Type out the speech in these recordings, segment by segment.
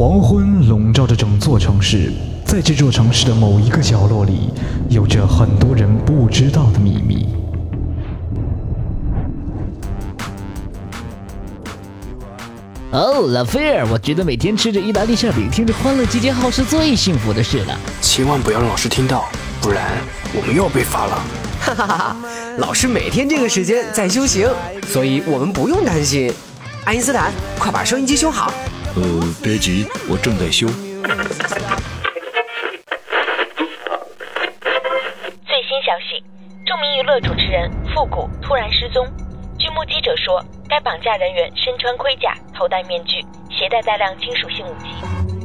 黄昏笼罩着整座城市，在这座城市的某一个角落里，有着很多人不知道的秘密。哦，拉斐尔，我觉得每天吃着意大利馅饼，听着《欢乐集结号》是最幸福的事了。千万不要让老师听到，不然我们又要被罚了。哈哈哈哈！老师每天这个时间在修行，所以我们不用担心。爱因斯坦，快把收音机修好。呃，别急，我正在修。最新消息：著名娱乐主持人复古突然失踪。据目击者说，该绑架人员身穿盔甲，头戴面具，携带大量金属性武器。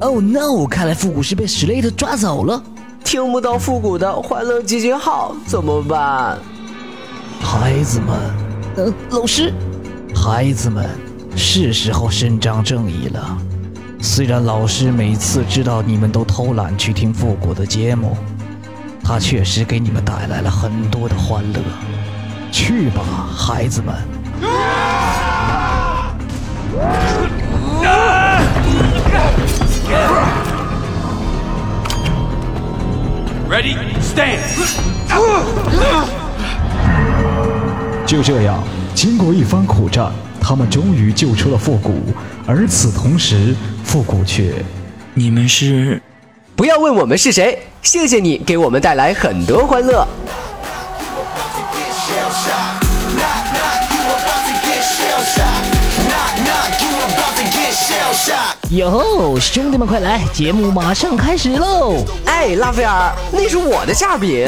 Oh no！看来复古是被史莱特抓走了。听不到复古的欢乐集结号怎么办？孩子们，呃，老师，孩子们，是时候伸张正义了。虽然老师每次知道你们都偷懒去听复古的节目，他确实给你们带来了很多的欢乐。去吧，孩子们。Ready, stand. 就这样，经过一番苦战，他们终于救出了复古。而此同时，复古却……你们是？不要问我们是谁。谢谢你给我们带来很多欢乐。哟吼，兄弟们快来，节目马上开始喽！哎，拉斐尔，那是我的馅饼。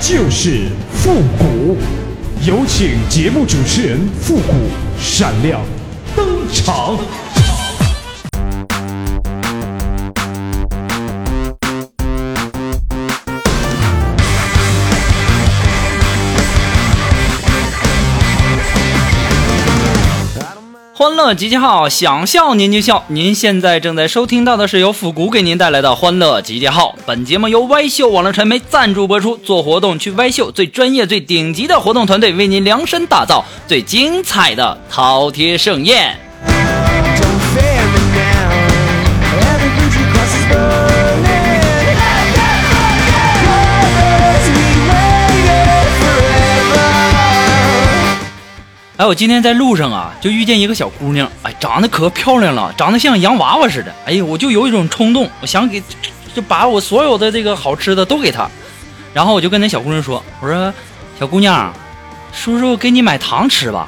就是复古。有请节目主持人复古闪亮登场。欢乐集结号，想笑您就笑。您现在正在收听到的是由复古给您带来的欢乐集结号。本节目由歪秀网络传媒赞助播出。做活动去歪秀，最专业、最顶级的活动团队为您量身打造最精彩的饕餮盛宴。哎，我今天在路上啊，就遇见一个小姑娘，哎，长得可漂亮了，长得像洋娃娃似的。哎呀，我就有一种冲动，我想给，就把我所有的这个好吃的都给她。然后我就跟那小姑娘说：“我说，小姑娘，叔叔给你买糖吃吧。”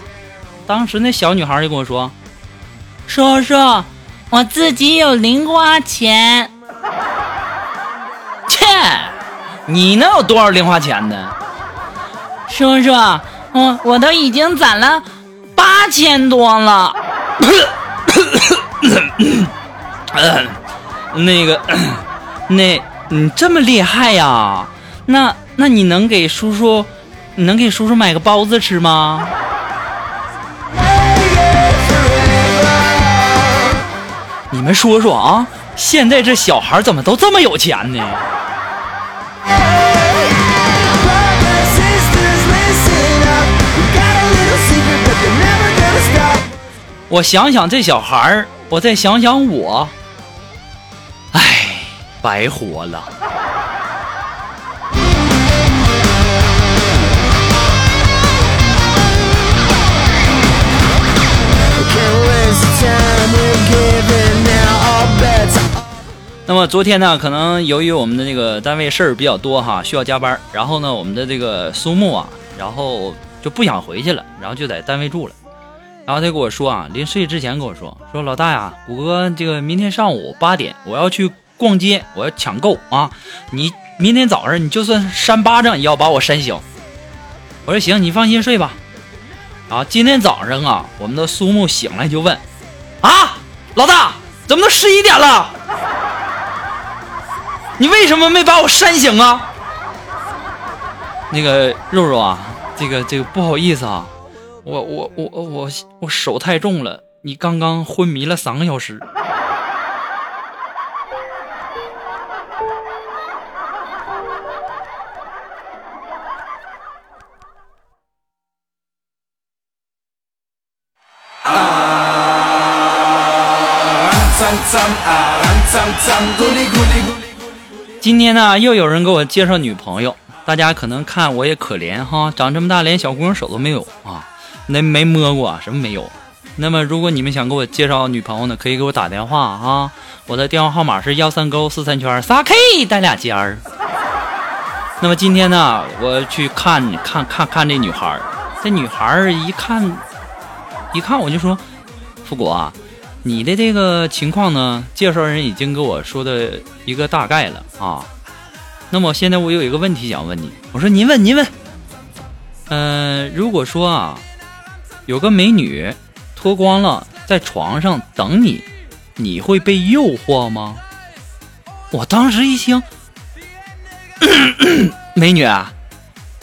当时那小女孩就跟我说：“叔叔，我自己有零花钱。” 切，你能有多少零花钱呢？叔叔。我我都已经攒了八千多了，那个，那你这么厉害呀？那那你能给叔叔，你能给叔叔买个包子吃吗？你们说说啊，现在这小孩怎么都这么有钱呢？我想想这小孩儿，我再想想我，唉，白活了。那么昨天呢，可能由于我们的那个单位事儿比较多哈，需要加班，然后呢，我们的这个苏木啊，然后就不想回去了，然后就在单位住了。然后他跟我说啊，临睡之前跟我说说老大呀，谷歌这个明天上午八点我要去逛街，我要抢购啊，你明天早上你就算扇巴掌也要把我扇醒。我说行，你放心睡吧。啊，今天早上啊，我们的苏木醒来就问，啊，老大怎么都十一点了？你为什么没把我扇醒啊？那个肉肉啊，这个这个不好意思啊。我我我我我手太重了，你刚刚昏迷了三个小时。今天呢，又有人给我介绍女朋友，大家可能看我也可怜哈，长这么大连小姑娘手都没有啊。那没摸过，什么没有？那么如果你们想给我介绍女朋友呢，可以给我打电话啊！我的电话号码是幺三勾四三圈仨 K 带俩尖儿。那么今天呢，我去看看看看这女孩这女孩一看，一看我就说：“富国啊，你的这个情况呢，介绍人已经给我说的一个大概了啊。那么现在我有一个问题想问你，我说您问您问。嗯，如果说啊。”有个美女脱光了在床上等你，你会被诱惑吗？我当时一听，美女啊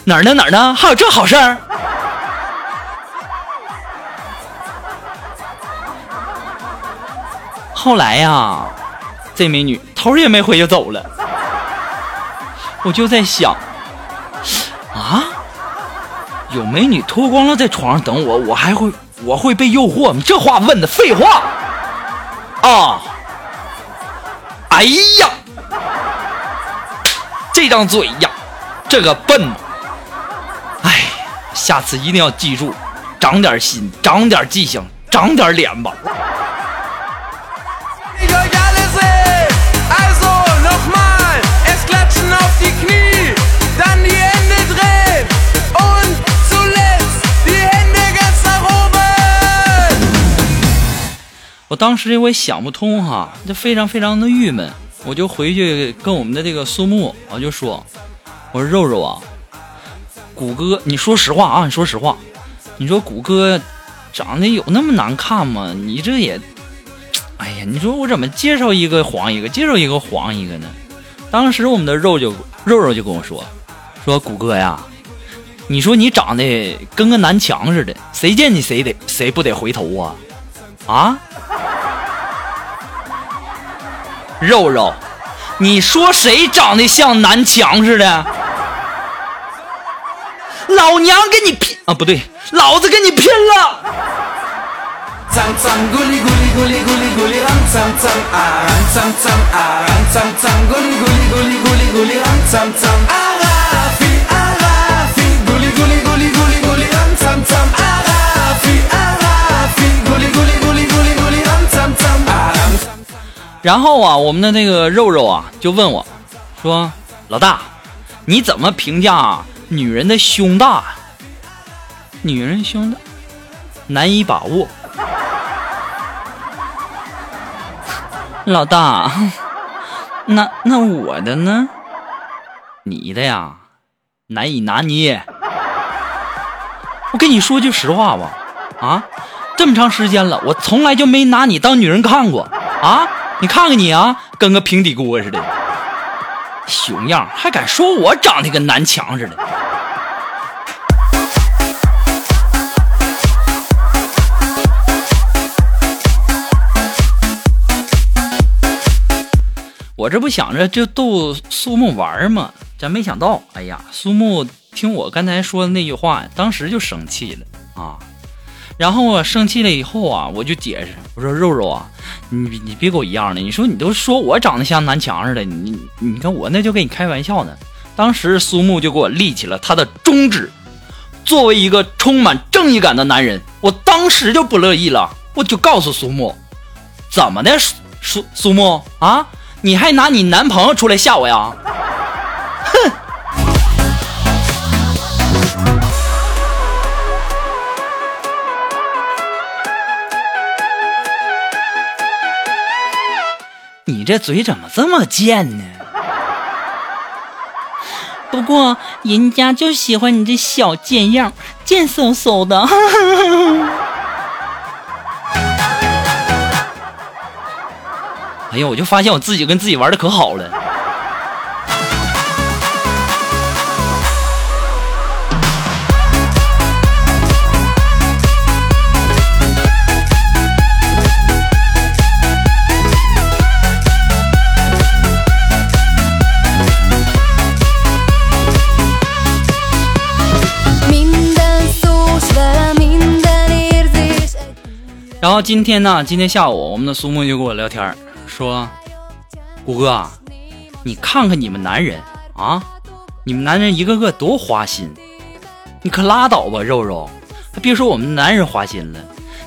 哪儿呢哪儿呢？还有这好事儿？后来呀，这美女头也没回就走了。我就在想，有美女脱光了在床上等我，我还会我会被诱惑吗？这话问的废话啊！哎呀，这张嘴呀，这个笨！哎，下次一定要记住，长点心，长点记性，长点脸吧。我当时我也想不通哈，就非常非常的郁闷，我就回去跟我们的这个苏木，我就说，我说肉肉啊，谷歌，你说实话啊，你说实话，你说谷歌长得有那么难看吗？你这也，哎呀，你说我怎么介绍一个黄一个，介绍一个黄一个呢？当时我们的肉就肉肉就跟我说，说谷歌呀，你说你长得跟个南墙似的，谁见你谁得谁不得回头啊？啊？肉肉，你说谁长得像南墙似的？老娘跟你拼啊！不对，老子跟你拼了！然后啊，我们的那个肉肉啊，就问我，说：“老大，你怎么评价女人的胸大？女人胸大，难以把握。老大，那那我的呢？你的呀，难以拿捏。我跟你说句实话吧，啊，这么长时间了，我从来就没拿你当女人看过啊。”你看看你啊，跟个平底锅似的，熊样，还敢说我长得跟南墙似的？我这不想着就逗苏木玩吗？真没想到，哎呀，苏木听我刚才说的那句话，当时就生气了啊。然后我生气了以后啊，我就解释，我说肉肉啊，你你别跟我一样的，你说你都说我长得像南墙似的，你你看我那就跟你开玩笑呢。当时苏木就给我立起了他的中指，作为一个充满正义感的男人，我当时就不乐意了，我就告诉苏木，怎么的，苏苏木啊，你还拿你男朋友出来吓我呀？哼！你这嘴怎么这么贱呢？不过人家就喜欢你这小贱样，贱嗖嗖的。哎呀，我就发现我自己跟自己玩的可好了。后今天呢，今天下午我们的苏木就跟我聊天说：“谷哥，你看看你们男人啊，你们男人一个个多花心，你可拉倒吧，肉肉。别说我们男人花心了，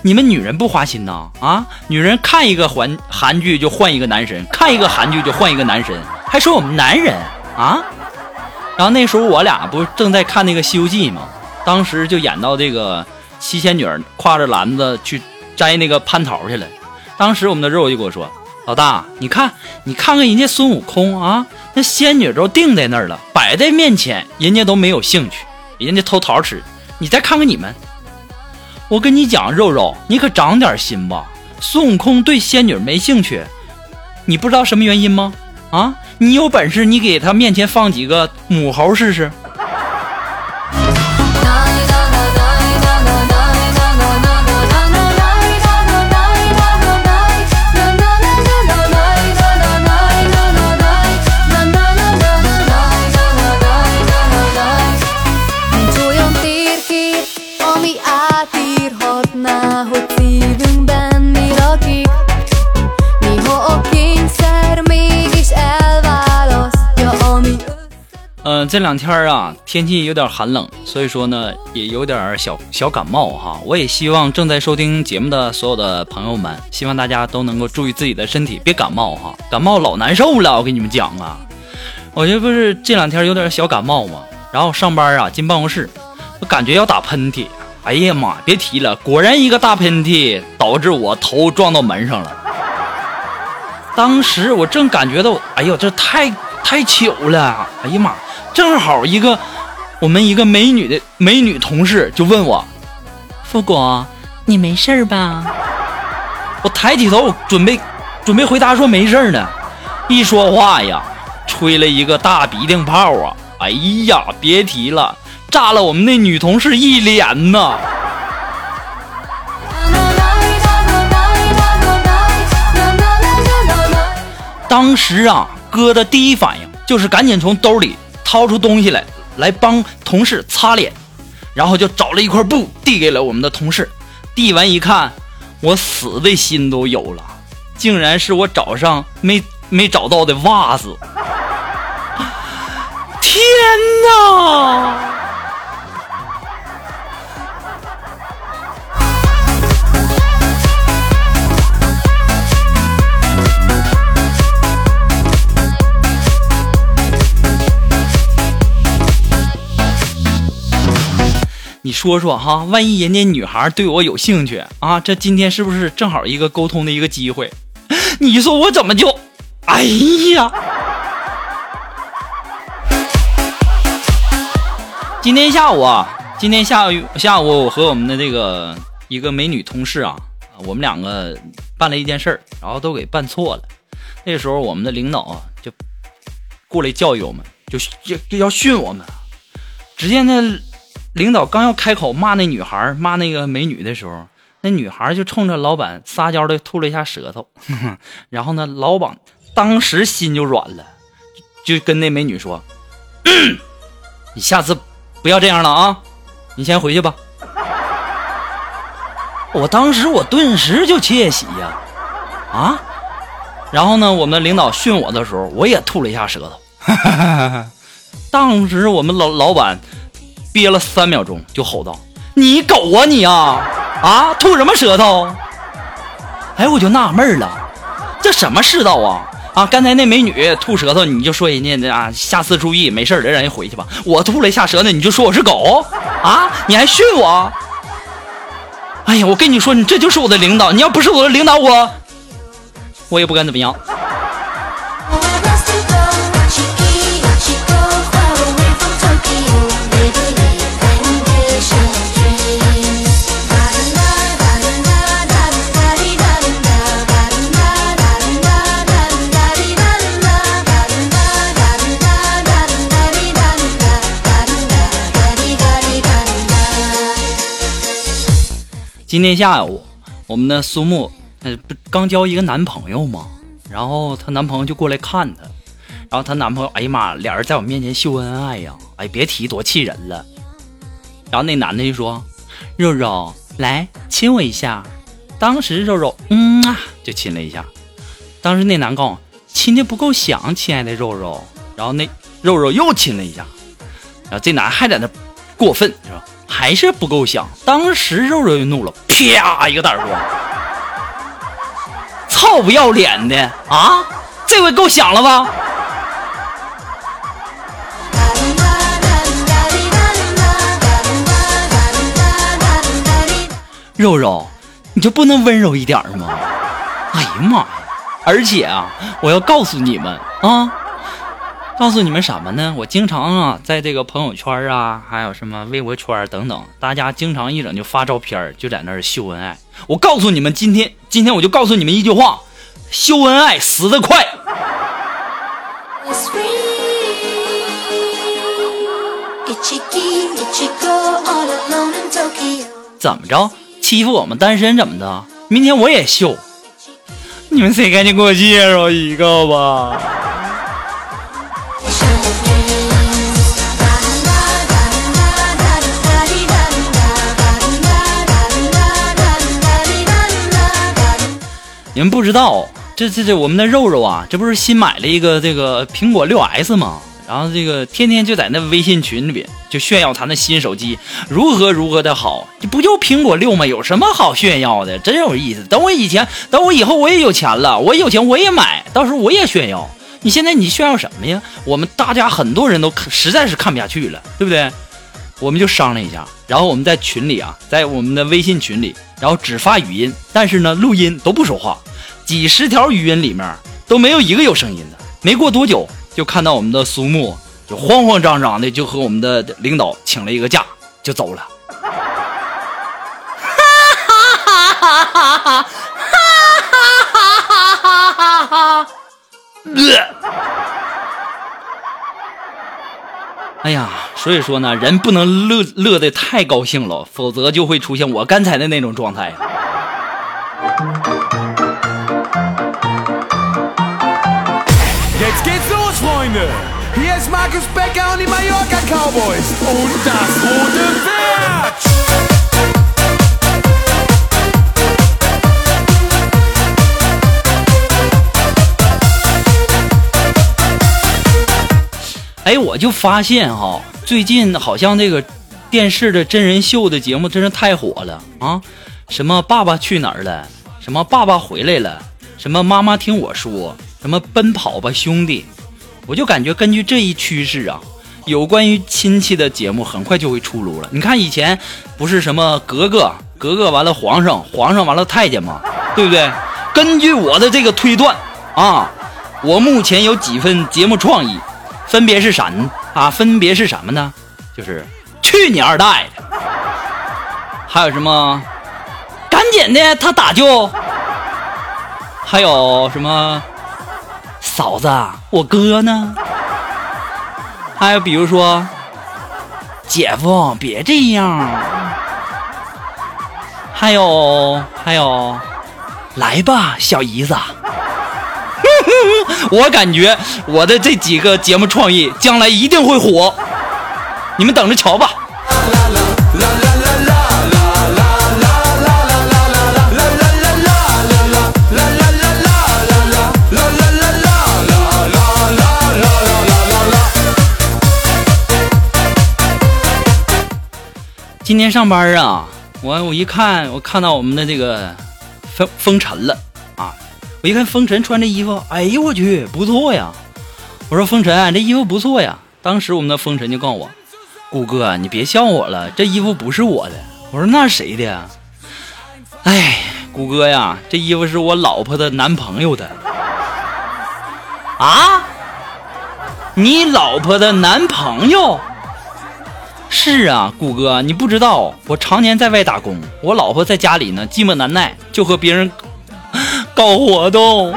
你们女人不花心呐？啊，女人看一个韩韩剧就换一个男神，看一个韩剧就换一个男神，还说我们男人啊？然后那时候我俩不是正在看那个《西游记》吗？当时就演到这个七仙女挎着篮子去。”摘那个蟠桃去了，当时我们的肉就跟我说：“老大，你看，你看看人家孙悟空啊，那仙女都定在那儿了，摆在面前，人家都没有兴趣，人家偷桃吃。你再看看你们，我跟你讲，肉肉，你可长点心吧。孙悟空对仙女没兴趣，你不知道什么原因吗？啊，你有本事你给他面前放几个母猴试试。”这两天啊，天气有点寒冷，所以说呢，也有点小小感冒哈。我也希望正在收听节目的所有的朋友们，希望大家都能够注意自己的身体，别感冒哈。感冒老难受了，我跟你们讲啊，我这不是这两天有点小感冒嘛，然后上班啊，进办公室，我感觉要打喷嚏，哎呀妈，别提了，果然一个大喷嚏导致我头撞到门上了。当时我正感觉到，哎呦，这太太糗了，哎呀妈！正好一个我们一个美女的美女同事就问我：“富国，你没事吧？”我抬起头准备准备回答说没事呢，一说话呀，吹了一个大鼻涕泡啊！哎呀，别提了，炸了我们那女同事一脸呐！当时啊，哥的第一反应就是赶紧从兜里。掏出东西来，来帮同事擦脸，然后就找了一块布递给了我们的同事。递完一看，我死的心都有了，竟然是我早上没 没找到的袜子！天哪！你说说哈，万一人家女孩对我有兴趣啊，这今天是不是正好一个沟通的一个机会？你说我怎么就……哎呀！今天下午啊，今天下午下午我和我们的这个一个美女同事啊，我们两个办了一件事儿，然后都给办错了。那时候我们的领导啊就过来教育我们，就就要训我们。只见那。领导刚要开口骂那女孩、骂那个美女的时候，那女孩就冲着老板撒娇的吐了一下舌头，然后呢，老板当时心就软了，就跟那美女说：“ 你下次不要这样了啊，你先回去吧。”我当时我顿时就窃喜呀，啊！然后呢，我们领导训我的时候，我也吐了一下舌头，当时我们老老板。憋了三秒钟，就吼道：“你狗啊你啊啊！吐什么舌头？”哎，我就纳闷了，这什么世道啊啊！刚才那美女吐舌头，你就说人家啊，下次注意，没事的，让人回去吧。我吐了一下舌头，你就说我是狗啊？你还训我？哎呀，我跟你说，你这就是我的领导，你要不是我的领导，我我也不敢怎么样。今天下午，我们的苏木，呃，不刚交一个男朋友吗？然后她男朋友就过来看她，然后她男朋友，哎呀妈，俩人在我面前秀恩爱呀，哎，别提多气人了。然后那男的就说：“肉肉，来亲我一下。”当时肉肉，嗯啊，就亲了一下。当时那男告我亲的不够响，亲爱的肉肉。然后那肉肉又亲了一下，然后这男还在那过分是吧？还是不够响。当时肉肉就怒了，啪一个大耳光，操不要脸的啊！这回够响了吧？肉肉，你就不能温柔一点吗？哎呀妈呀！而且啊，我要告诉你们啊，告诉你们什么呢？我经常啊，在这个朋友圈啊，还有什么微博圈等等，大家经常一整就发照片，就在那儿秀恩爱。我告诉你们，今天今天我就告诉你们一句话：秀恩爱死得快。怎么着？欺负我们单身怎么的？明天我也秀。你们谁赶紧给我介绍一个吧？你们不知道，这这这我们的肉肉啊，这不是新买了一个这个苹果六 S 吗？然后这个天天就在那微信群里边就炫耀他那新手机如何如何的好，这不就苹果六吗？有什么好炫耀的？真有意思。等我以前，等我以后我也有钱了，我有钱我也买，到时候我也炫耀。你现在你炫耀什么呀？我们大家很多人都实在是看不下去了，对不对？我们就商量一下，然后我们在群里啊，在我们的微信群里，然后只发语音，但是呢录音都不说话，几十条语音里面都没有一个有声音的。没过多久。就看到我们的苏木，就慌慌张张的就和我们的领导请了一个假，就走了。哈哈哈哈哈哈！哈哈哈哈哈哈！呃，哎呀，所以说呢，人不能乐乐的太高兴了，否则就会出现我刚才的那种状态。Hier ist Markus Becker und die Mallorca Cowboys und das rote Pferd. 哎，我就发现哈，最近好像这个电视的真人秀的节目真是太火了啊！什么《爸爸去哪儿了》，什么《爸爸回来了》，什么《妈妈听我说》，什么《奔跑吧兄弟》。我就感觉根据这一趋势啊，有关于亲戚的节目很快就会出炉了。你看以前不是什么格格格格完了皇上皇上完了太监嘛？对不对？根据我的这个推断啊，我目前有几份节目创意，分别是啥啊？分别是什么呢？就是去你二代的，还有什么赶紧的他打就，还有什么？嫂子，我哥呢？还有比如说，姐夫别这样。还有还有，来吧，小姨子。我感觉我的这几个节目创意将来一定会火，你们等着瞧吧。今天上班啊，我我一看，我看到我们的这个风风尘了啊！我一看风尘穿这衣服，哎呦我去，不错呀！我说风尘，这衣服不错呀。当时我们的风尘就告诉我，谷哥，你别笑我了，这衣服不是我的。我说那谁的？哎，谷哥呀，这衣服是我老婆的男朋友的。啊？你老婆的男朋友？是啊，谷哥，你不知道，我常年在外打工，我老婆在家里呢，寂寞难耐，就和别人搞活动，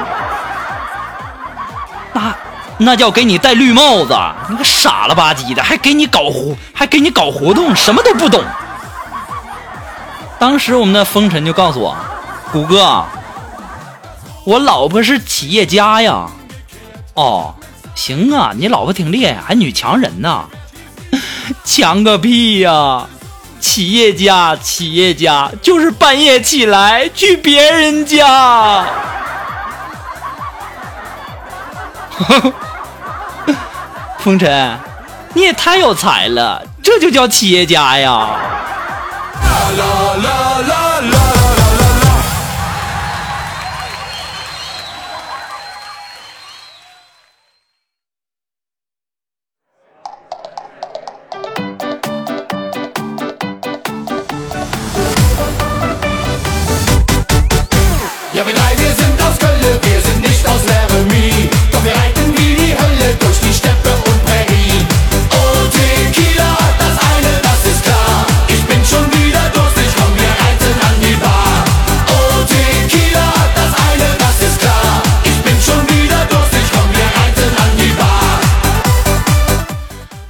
那那叫给你戴绿帽子，你个傻了吧唧的，还给你搞活，还给你搞活动，什么都不懂。当时我们的风尘就告诉我，谷哥，我老婆是企业家呀。哦，行啊，你老婆挺厉害，还女强人呢。强个屁呀！企业家，企业家就是半夜起来去别人家。风尘，你也太有才了，这就叫企业家呀！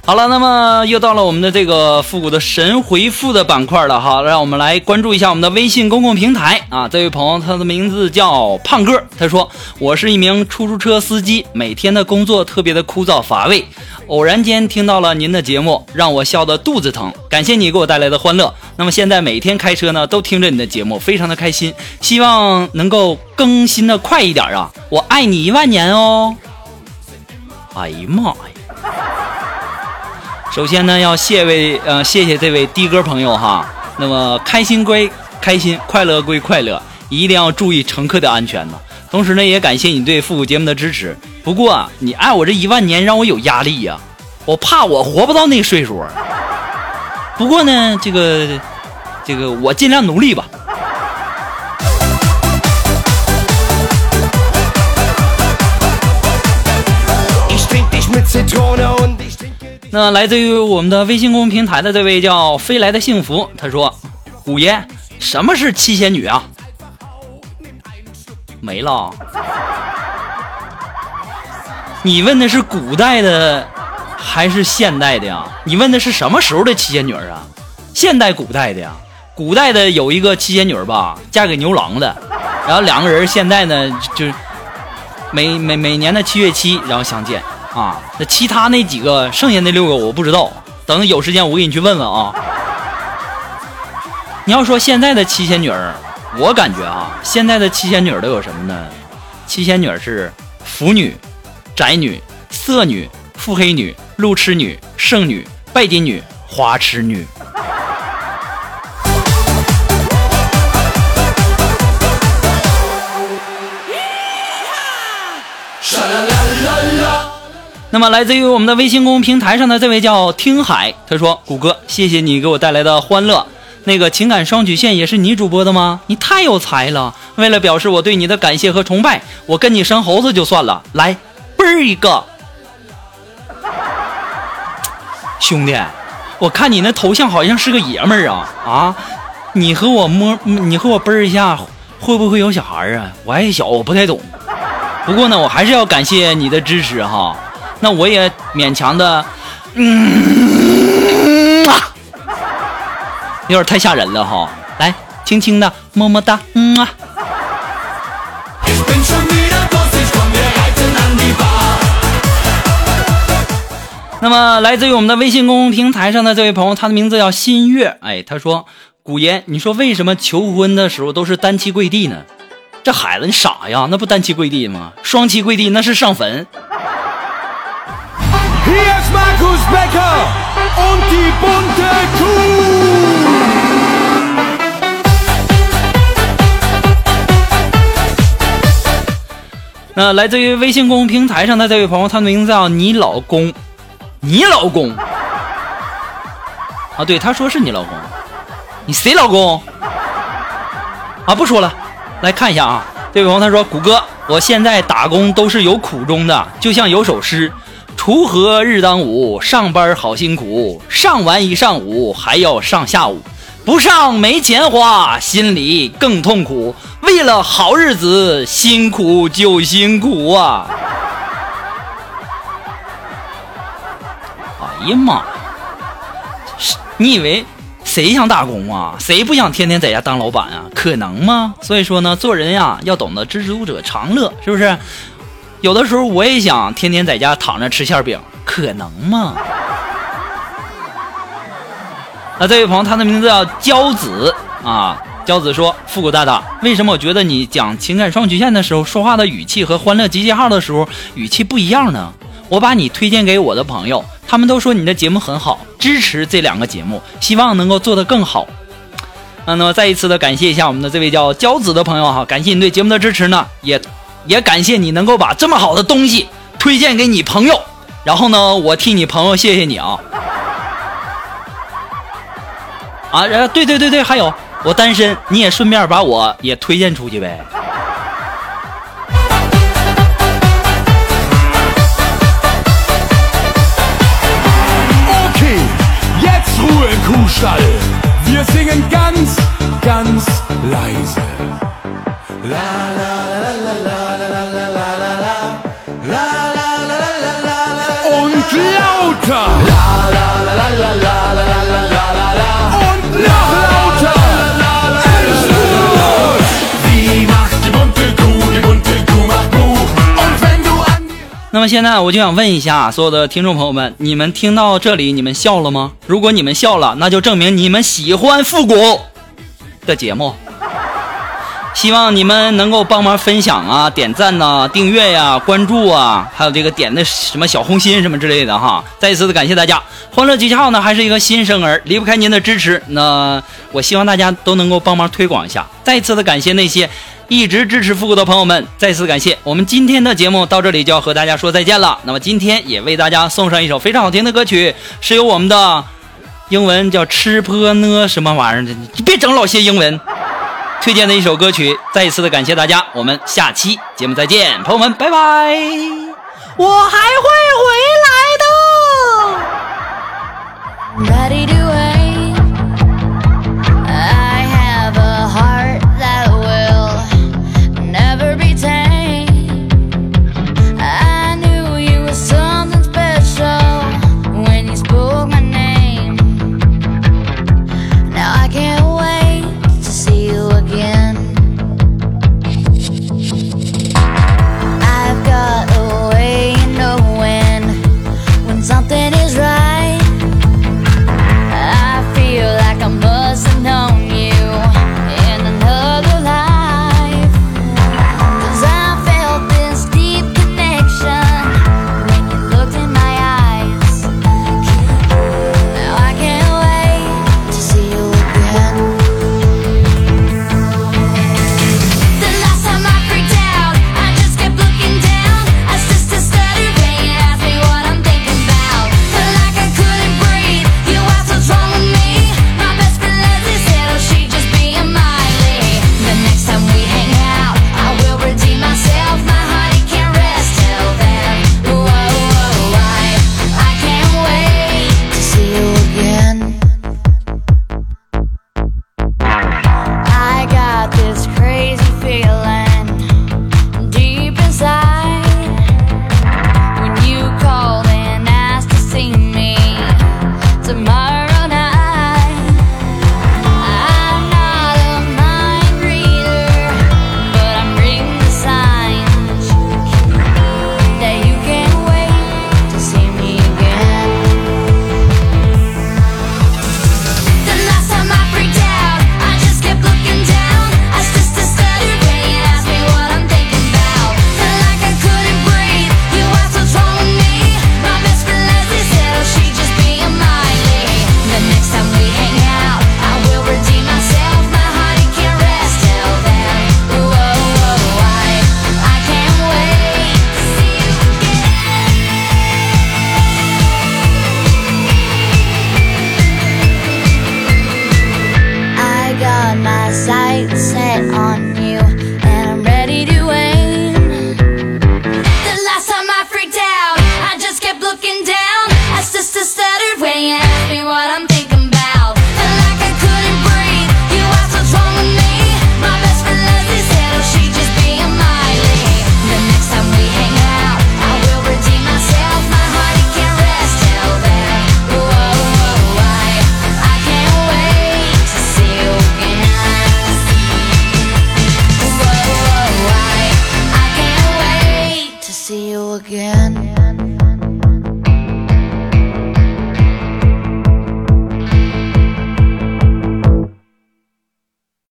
好了，那么又到了我们的这个复古的神回复的板块了哈，让我们来关注一下我们的微信公共平台啊。这位朋友，他的名字叫胖哥，他说：“我是一名出租车司机，每天的工作特别的枯燥乏味，偶然间听到了您的节目，让我笑得肚子疼。感谢你给我带来的欢乐。那么现在每天开车呢，都听着你的节目，非常的开心。希望能够更新的快一点啊！我爱你一万年哦。哎呀妈呀！”首先呢，要谢位呃，谢谢这位的哥朋友哈。那么开心归开心，快乐归快乐，一定要注意乘客的安全呢。同时呢，也感谢你对复古节目的支持。不过啊，你爱我这一万年，让我有压力呀，我怕我活不到那岁数。不过呢，这个这个，我尽量努力吧。那来自于我们的微信公众平台的这位叫飞来的幸福，他说：“五爷，什么是七仙女啊？”没了。你问的是古代的还是现代的呀？你问的是什么时候的七仙女啊？现代、古代的呀？古代的有一个七仙女吧，嫁给牛郎的，然后两个人现在呢，就每每每年的七月七，然后相见。啊，那其他那几个剩下那六个我不知道，等有时间我给你去问问啊。你要说现在的七仙女儿，我感觉啊，现在的七仙女儿都有什么呢？七仙女儿是腐女、宅女、色女、腹黑女、路痴女、剩女、拜金女、花痴女。那么，来自于我们的微信公众平台上的这位叫听海，他说：“谷歌，谢谢你给我带来的欢乐。那个情感双曲线也是你主播的吗？你太有才了！为了表示我对你的感谢和崇拜，我跟你生猴子就算了。来，啵儿一个，兄弟，我看你那头像好像是个爷们儿啊啊！你和我摸，你和我啵儿一下，会不会有小孩啊？我还小，我不太懂。不过呢，我还是要感谢你的支持哈。”那我也勉强的，嗯啊，有点太吓人了哈。来，轻轻的，么么哒，嗯啊。那么，来自于我们的微信公众平台上的这位朋友，他的名字叫新月。哎，他说：“古言，你说为什么求婚的时候都是单膝跪地呢？这孩子，你傻呀？那不单膝跪地吗？双膝跪地那是上坟。” Becker und die bunte Kuh. 那来自于微信公众平台上的这位朋友，他的名字叫你老公，你老公啊？对，他说是你老公，你谁老公？啊，不说了，来看一下啊。这位朋友他说：“谷歌，我现在打工都是有苦衷的，就像有首诗。”锄禾日当午，上班好辛苦，上完一上午还要上下午，不上没钱花，心里更痛苦。为了好日子，辛苦就辛苦啊！哎呀妈！你以为谁想打工啊？谁不想天天在家当老板啊？可能吗？所以说呢，做人呀，要懂得知足者常乐，是不是？有的时候我也想天天在家躺着吃馅饼，可能吗？那这位朋友，他的名字叫娇子啊。娇子说：“复古大大，为什么我觉得你讲情感双曲线的时候，说话的语气和欢乐集结号的时候语气不一样呢？我把你推荐给我的朋友，他们都说你的节目很好，支持这两个节目，希望能够做得更好。那么再一次的感谢一下我们的这位叫娇子的朋友哈，感谢你对节目的支持呢，也也感谢你能够把这么好的东西推荐给你朋友，然后呢，我替你朋友谢谢你啊。啊，对对对对，还有我单身，你也顺便把我也推荐出去呗。啦啦啦啦啦。Lauter. La la la la la la la la la la la und noch lauter. Ist gut. Wie macht die bunte Kuh, die bunte Kuh macht Buh. 那么现在我就想问一下所有的听众朋友们，你们听到这里，你们笑了吗？如果你们笑了，那就证明你们喜欢复古的节目。希望你们能够帮忙分享啊、点赞呐、订阅呀、关注啊，还有这个点的什么小红心什么之类的哈。再一次的感谢大家。欢乐集结号呢还是一个新生儿，离不开您的支持。那我希望大家都能够帮忙推广一下。再一次的感谢那些一直支持复古的朋友们，再次感谢。我们今天的节目到这里就要和大家说再见了。那么今天也为大家送上一首非常好听的歌曲，是由我们的英文叫吃坡呢什么玩意儿的，你别整老些英文。推荐的一首歌曲，再一次的感谢大家，我们下期节目再见，朋友们，拜拜。我还会回来的。